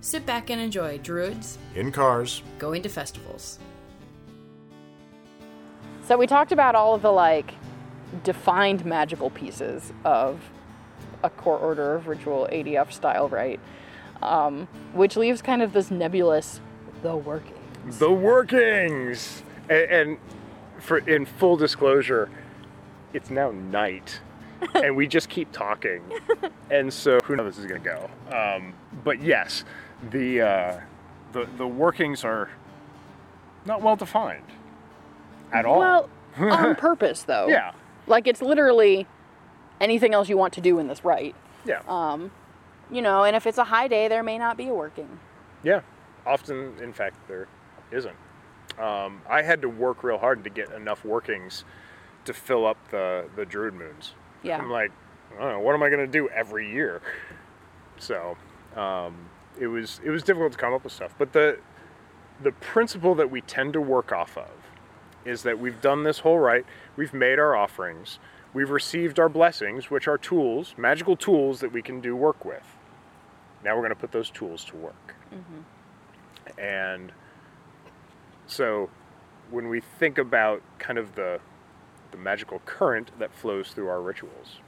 sit back and enjoy Druids In cars, going to festivals. So we talked about all of the like defined magical pieces of a core order of ritual ADF style, right? Um, which leaves kind of this nebulous the workings. The workings, and, and for in full disclosure, it's now night, and we just keep talking, and so who knows this is gonna go. Um, but yes, the uh, the the workings are not well defined at all. Well, on purpose though. yeah, Like it's literally anything else you want to do in this right. yeah, Um, you know, and if it's a high day, there may not be a working. yeah. Often, in fact, there isn't. Um, I had to work real hard to get enough workings to fill up the the druid moons. Yeah. I'm like, I don't know, what am I going to do every year? So, um, it was it was difficult to come up with stuff. But the the principle that we tend to work off of is that we've done this whole rite. We've made our offerings. We've received our blessings, which are tools, magical tools that we can do work with. Now we're going to put those tools to work. Mm-hmm. And so when we think about kind of the the magical current that flows through our rituals.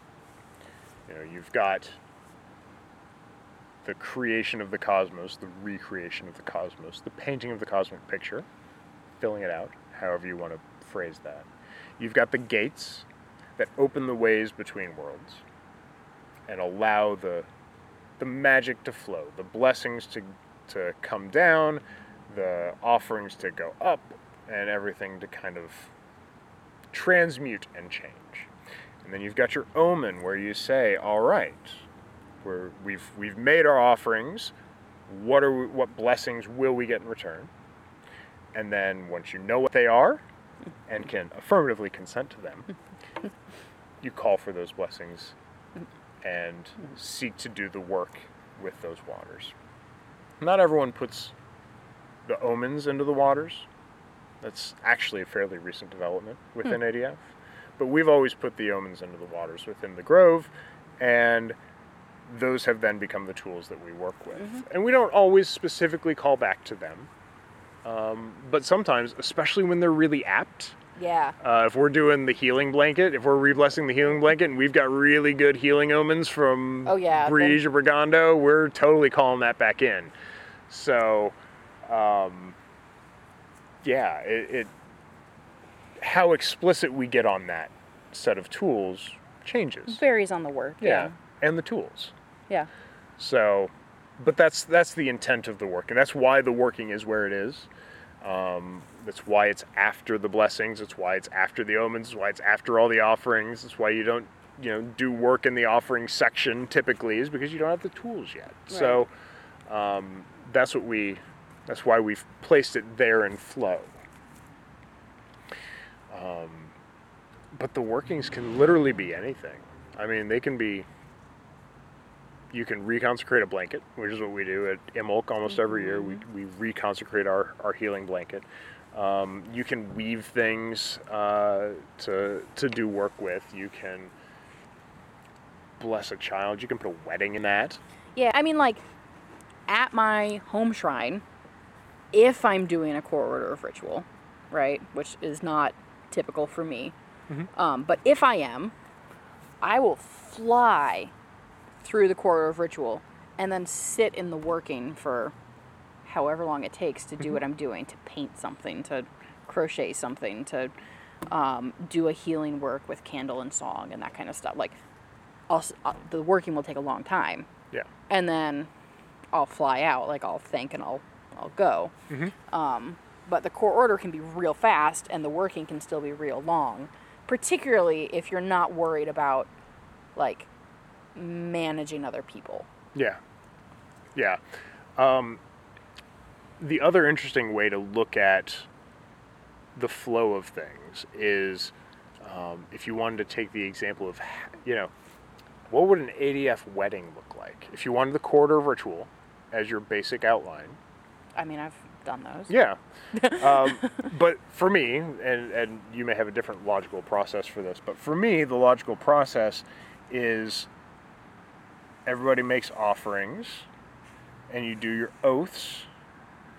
You know, you've got the creation of the cosmos, the recreation of the cosmos, the painting of the cosmic picture, filling it out, however you want to phrase that. You've got the gates that open the ways between worlds and allow the the magic to flow, the blessings to to come down, the offerings to go up, and everything to kind of transmute and change. And then you've got your omen where you say, "All right, we're, we've we've made our offerings. What are we, what blessings will we get in return?" And then once you know what they are, and can affirmatively consent to them, you call for those blessings and seek to do the work with those waters. Not everyone puts the omens into the waters. That's actually a fairly recent development within hmm. ADF. But we've always put the omens into the waters within the grove, and those have then become the tools that we work with. And we don't always specifically call back to them, um, but sometimes, especially when they're really apt, Yeah. uh, if we're doing the healing blanket, if we're reblessing the healing blanket, and we've got really good healing omens from Oh, yeah, Briege or Brigando, we're totally calling that back in. So, um, yeah, it, it how explicit we get on that set of tools changes. Varies on the work. Yeah, and the tools. Yeah. So, but that's that's the intent of the work, and that's why the working is where it is. Um, that's why it's after the blessings. It's why it's after the omens. It's why it's after all the offerings. It's why you don't, you know, do work in the offering section typically, is because you don't have the tools yet. So, um, that's what we. That's why we've placed it there in flow. Um, but the workings can literally be anything. I mean, they can be you can reconsecrate a blanket, which is what we do at Imbolc almost every year. We, we reconsecrate our, our healing blanket. Um, you can weave things uh, to, to do work with. You can bless a child. You can put a wedding in that. Yeah, I mean, like, at my home shrine, if I'm doing a core order of ritual, right, which is not typical for me, um, but if I am, I will fly through the core order of ritual and then sit in the working for however long it takes to do what I'm doing, to paint something, to crochet something, to um, do a healing work with candle and song and that kind of stuff. Like, I'll, uh, the working will take a long time, Yeah. and then I'll fly out. Like I'll think and I'll I'll go. Um, but the core order can be real fast, and the working can still be real long. Particularly if you're not worried about like managing other people. Yeah. Yeah. Um, the other interesting way to look at the flow of things is um, if you wanted to take the example of, you know, what would an ADF wedding look like? If you wanted the core order ritual as your basic outline, I mean, I've done those. yeah. um, but for me, and, and you may have a different logical process for this, but for me, the logical process is everybody makes offerings and you do your oaths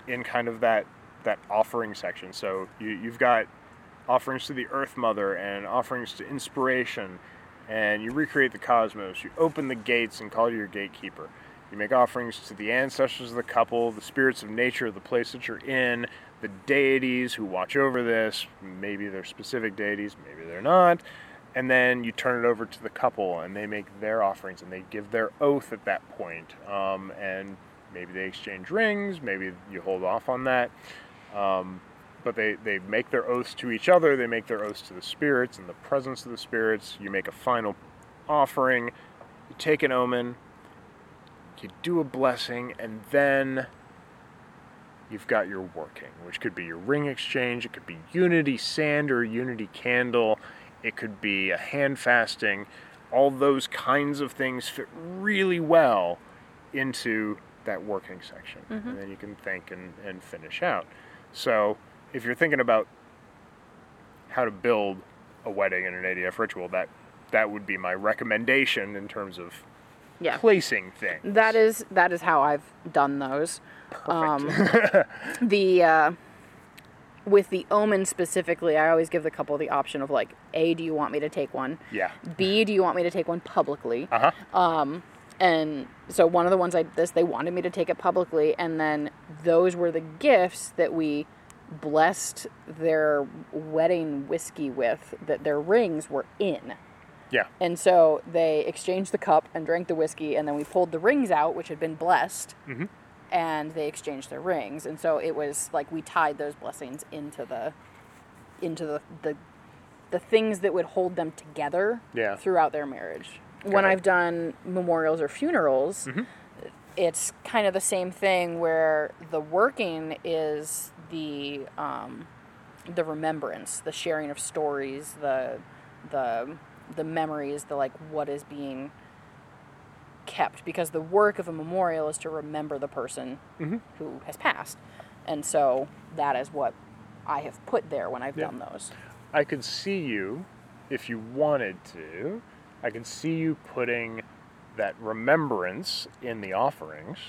in kind of that that offering section. So you, you've got offerings to the Earth Mother and offerings to inspiration, and you recreate the cosmos. You open the gates and call your gatekeeper. You make offerings to the ancestors of the couple, the spirits of nature the place that you're in, the deities who watch over this. Maybe they're specific deities, maybe they're not. And then you turn it over to the couple, and they make their offerings, and they give their oath at that point. Um, and maybe they exchange rings, maybe you hold off on that. Um, but they, they make their oaths to each other, they make their oaths to the spirits and the presence of the spirits. You make a final offering, you take an omen, you do a blessing, and then you've got your working, which could be your ring exchange, it could be unity sand or unity candle, it could be a hand fasting. All those kinds of things fit really well into that working section. And then you can think and, and finish out. So if you're thinking about how to build a wedding and an ADF ritual, that that would be my recommendation in terms of Yeah. placing things. That is that is how I've done those. Um, the uh, with the omen specifically, I always give the couple the option of like, A, do you want me to take one? yeah. B, do you want me to take one publicly? Uh huh. And so one of the ones I this they wanted me to take it publicly, and then those were the gifts that we blessed their wedding whiskey with that their rings were in. Yeah. And so they exchanged the cup and drank the whiskey, and then we pulled the rings out, which had been blessed, and they exchanged their rings. And so it was like we tied those blessings into the into the the, the things that would hold them together Yeah. throughout their marriage. When it. I've done memorials or funerals, it's kind of the same thing where the working is the um, the remembrance, the sharing of stories, the the the memories, the like what is being kept because the work of a memorial is to remember the person mm-hmm. who has passed. And so that is what I have put there when I've Yeah. done those. I could see you, if you wanted to, I could see you putting that remembrance in the offerings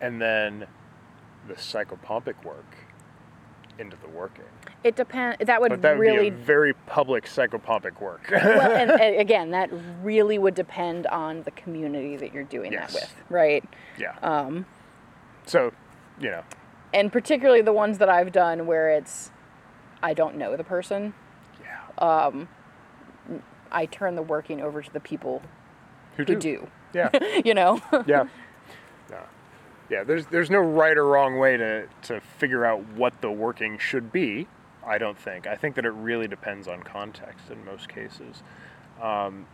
and then the psychopompic work into the working. It depends. That would that would really very public psychopompic work. well, and, and again, that really would depend on the community that you're doing Yes. that with, right? yeah. Um, so, you know, and particularly the ones that I've done where it's I don't know the person. yeah. Um, I turn the working over to the people who who do. Yeah. You know. yeah. Yeah. Yeah, there's there's no right or wrong way to, to figure out what the working should be, I don't think. I think that it really depends on context in most cases. Um,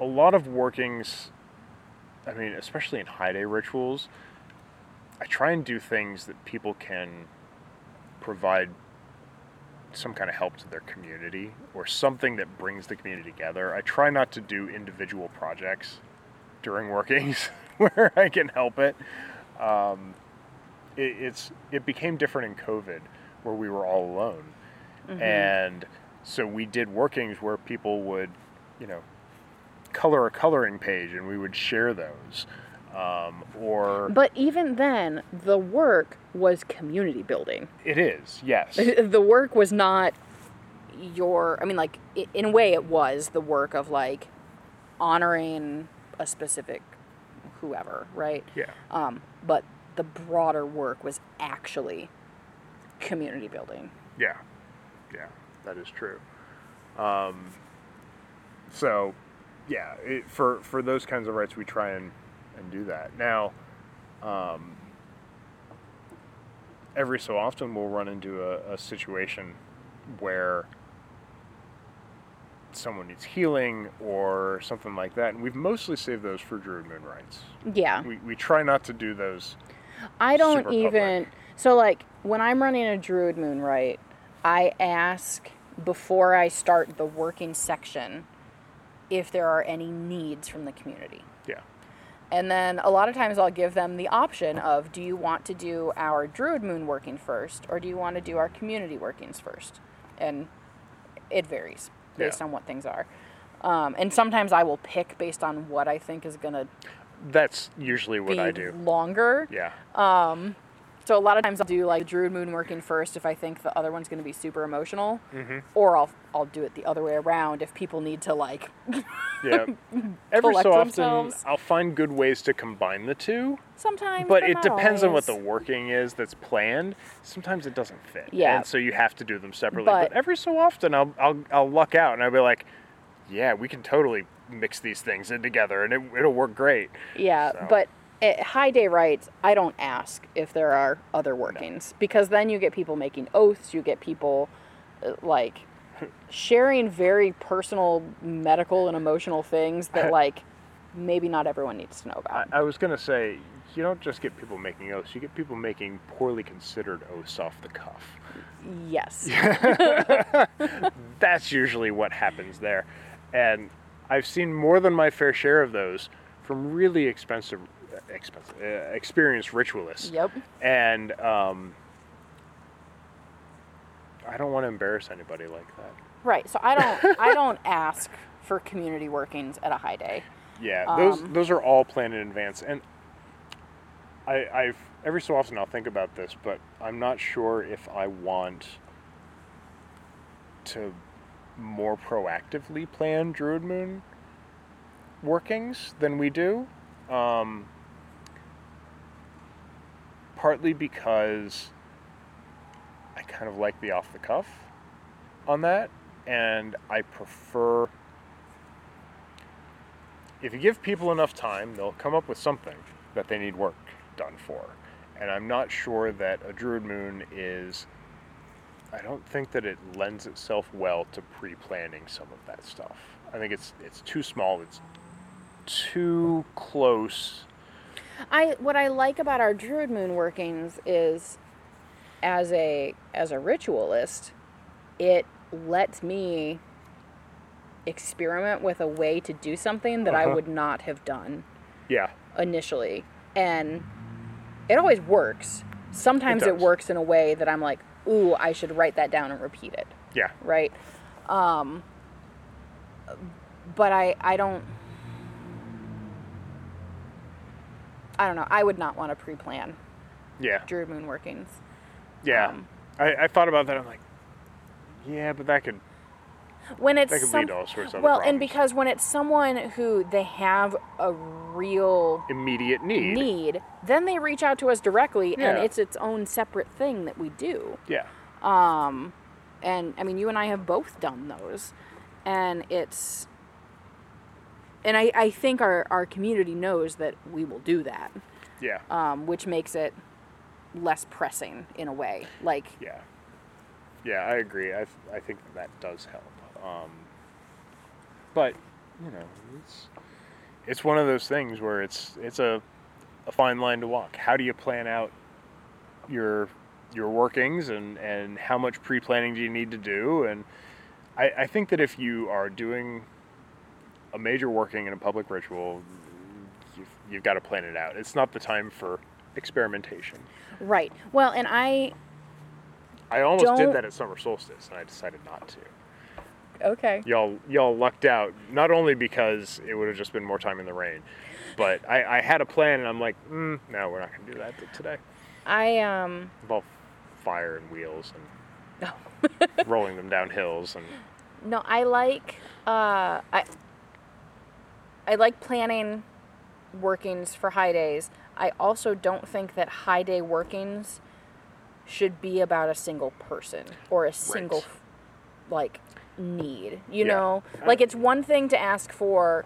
a lot of workings, I mean, especially in high day rituals, I try and do things that people can provide some kind of help to their community or something that brings the community together. I try not to do individual projects during workings where I can help it. Um, it. It's it became different in COVID where we were all alone, and so we did workings where people would, you know, color a coloring page and we would share those, um, or but even then, the work was community building. it is yes, the work was not your. I mean, like in a way, it was the work of like honoring a specific whoever, right? yeah, Um, but the broader work was actually community building. yeah, Yeah, that is true. Um, so, yeah, it, for for those kinds of rites, we try and and do that. Now, um, every so often, we'll run into a, a situation where someone needs healing or something like that, and we've mostly saved those for Druid Moon rites. Yeah. We we try not to do those. I don't even. public. So, like, when I'm running a Druid Moon rite, I ask before I start the working section if there are any needs from the community. Yeah. And then a lot of times I'll give them the option of do you want to do our Druid Moon working first or do you want to do our community workings first? And it varies based Yeah. on what things are. Um, and sometimes I will pick based on what I think is going to That's usually what I do. longer. Yeah. So a lot of times I'll do like Druid Moon working first if I think the other one's going to be super emotional, Mm-hmm. or I'll I'll do it the other way around if people need to like. Yeah. Every so often, themselves. I'll find good ways to combine the two, Sometimes, but it not depends on what the working is that's planned. Sometimes it doesn't fit. Yeah. And so you have to do them separately. But- But, every so often, I'll, I'll, I'll luck out and I'll be like, yeah, we can totally mix these things in together and it, it'll work great. Yeah, So- but at high day rites, I don't ask if there are other workings because then you get people making oaths. You get people uh, like sharing very personal medical and emotional things that like maybe not everyone needs to know I, about. I was going to say, you don't just get people making oaths, you get people making poorly considered oaths off the cuff. yes. that's usually what happens there. And I've seen more than my fair share of those from really expensive, expensive, uh, experienced ritualists. Yep. And um, I don't want to embarrass anybody like that. Right. So I don't I don't ask for community workings at a high day. Yeah, those Um, those are all planned in advance, and I, I've every so often I'll think about this, but I'm not sure if I want to more proactively plan Druid Moon workings than we do. Um, partly because I kind of like the off the cuff on that, and I prefer if you give people enough time, they'll come up with something that they need work done for. And I'm not sure that a Druid Moon is. I don't think that it lends itself well to pre-planning some of that stuff. I think it's it's too small. It's too close. I what I like about our Druid Moon workings is as a as a ritualist, it lets me experiment with a way to do something that I Uh-huh. would not have done Yeah, initially. And it always works. Sometimes it, does. works in a way that I'm like, "Ooh, I should write that down and repeat it." yeah, right? Um, but I I don't I don't know. I would not want to pre-plan yeah, Druid Moon workings. yeah. Um, I, I thought about that. I'm like, yeah, but that could When it's that could some, lead to all sorts of well, and because when it's someone who they have a real immediate need. need, then they reach out to us directly, and it's its own separate thing that we do. Yeah, Um, and I mean, you and I have both done those, and it's, and I, I think our, our community knows that we will do that, yeah, um, which makes it less pressing in a way. Like, yeah, yeah. I agree. I, I think that, that does help. Um, but you know, it's it's one of those things where it's it's a a fine line to walk. How do you plan out your your workings and and how much pre-planning do you need to do? And I, I think that if you are doing a major working in a public ritual, you've, you've got to plan it out. It's not the time for experimentation. right. Well, and I, I almost Don't- did that at summer solstice, and I decided not to. okay. Y'all, y'all lucked out. Not only because it would have just been more time in the rain, but I, I had a plan, and I'm like, mm, no, we're not going to do that today. I, um, Involve fire and wheels no. and rolling them down hills, and No, I like uh, I I like planning workings for high days. I also don't think that high day workings should be about a single person or a single Right. like need. You Yeah. know, like it's one thing to ask for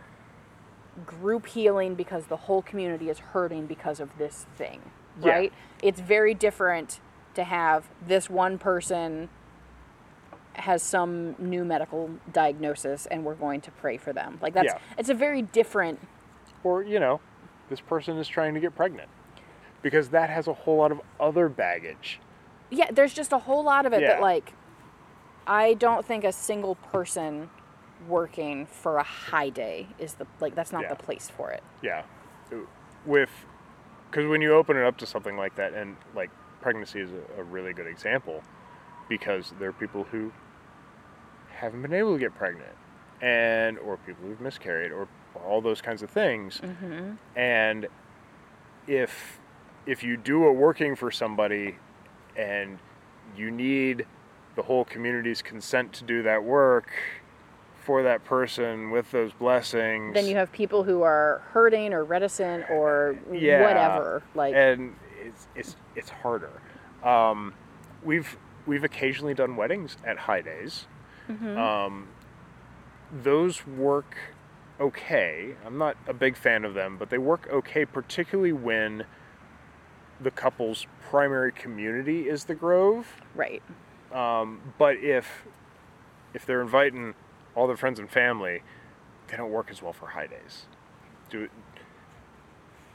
group healing because the whole community is hurting because of this thing, Yeah. right? It's very different to have this one person has some new medical diagnosis and we're going to pray for them. Like that's Yeah. it's a very different Or, you know, this person is trying to get pregnant. Because that has a whole lot of other baggage. yeah, there's just a whole lot of it Yeah. that like I don't think a single person working for a high day is the like that's not Yeah. the place for it. Yeah. With, because when you open it up to something like that, and like pregnancy is a, a really good example, because there are people who haven't been able to get pregnant, and or people who've miscarried, or all those kinds of things, and if if you do a working for somebody, and you need the whole community's consent to do that work for that person with those blessings Then you have people who are hurting or reticent or yeah, whatever. Like and it's it's it's harder. Um, we've we've occasionally done weddings at high days. Mm-hmm. Um, those work okay. I'm not a big fan of them, but they work okay, particularly when the couple's primary community is the Grove. right. Um, but if if they're inviting all their friends and family, they don't work as well for high days. Do it.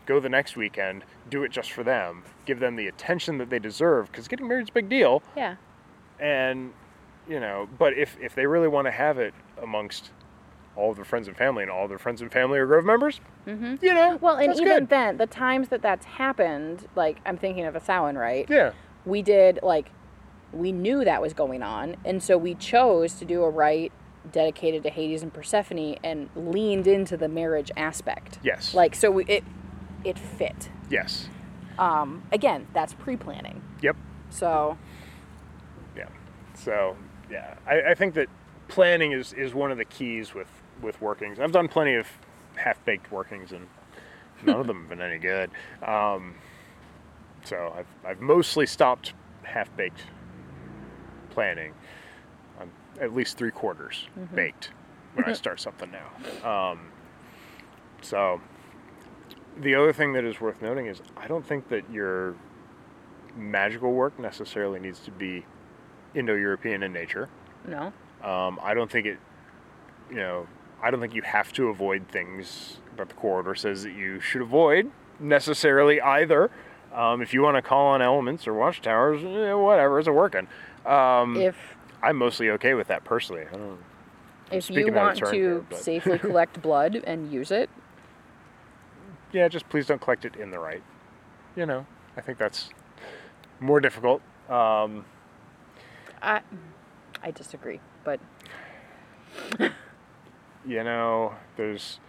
Go the next weekend. Do it just for them. Give them the attention that they deserve because getting married is a big deal. Yeah. And you know, but if if they really want to have it amongst all of their friends and family, and all their friends and family are Grove members, mm-hmm. you know, Well, and even good. then, the times that that's happened, like I'm thinking of a Samhain, right? yeah, We did like we knew that was going on, and so we chose to do a rite dedicated to Hades and Persephone and leaned into the marriage aspect. yes, Like so, we, it it fit. yes, Um, again, that's pre-planning. yep. So. So yeah, I, I think that planning is, is one of the keys with with workings. I've done plenty of half baked workings, and none of them have been any good. Um, so I've I've mostly stopped half baked planning. I'm at least three quarters baked when I start something now. Um, so the other thing that is worth noting is I don't think that your magical work necessarily needs to be Indo-European in nature. no, Um, I don't think it, you know, I don't think you have to avoid things that the core order says that you should avoid necessarily either. Um, if you want to call on elements or watchtowers, eh, whatever, it's a working. Um, if I'm mostly okay with that personally. I don't, if you want to here, safely collect blood and use it, yeah, just please don't collect it in the rite. You know, I think that's more difficult. Um, I I disagree, but you know, there's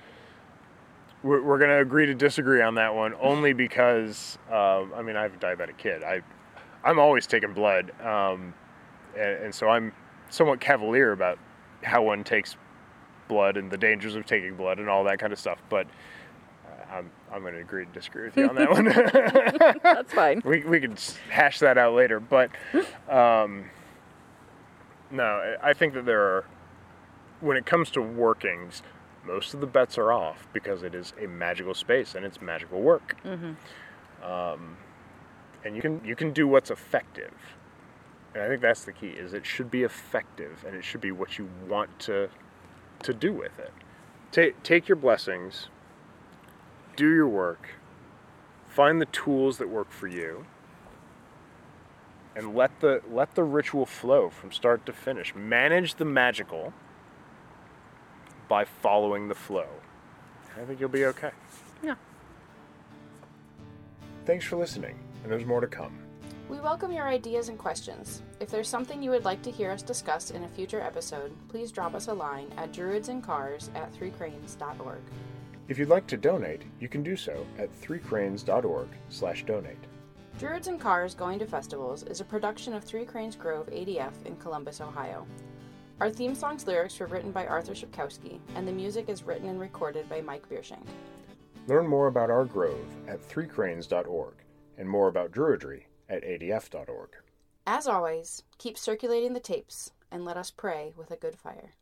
we're, we're going to agree to disagree on that one only because um, I mean I have a diabetic kid. I I'm always taking blood, um, and, and so I'm somewhat cavalier about how one takes blood and the dangers of taking blood and all that kind of stuff. But uh, I'm I'm going to agree to disagree with you on that one. that's fine. we we can hash that out later. But um, no, I- think that there are when it comes to workings, most of the bets are off because it is a magical space and it's magical work. Um, and you can you can do what's effective, and I think that's the key. Is it should be effective and it should be what you want to to do with it. Take take your blessings, do your work, find the tools that work for you and let the let the ritual flow from start to finish manage the magical by following the flow i think you'll be okay Yeah. thanks for listening and there's more to come We welcome your ideas and questions. If there's something you would like to hear us discuss in a future episode, please drop us a line at druidsandcars at threecranes.org. if you'd like to donate you can do so at threecranes.org slash donate Druids and Cars Going to Festivals is a production of Three Cranes Grove ADF in Columbus, Ohio. Our theme song's lyrics were written by Arthur Shipkowski, and the music is written and recorded by Mike Biershank. learn more about our grove at threecranes.org and more about druidry at adf.org As always, keep circulating the tapes and let us pray with a good fire.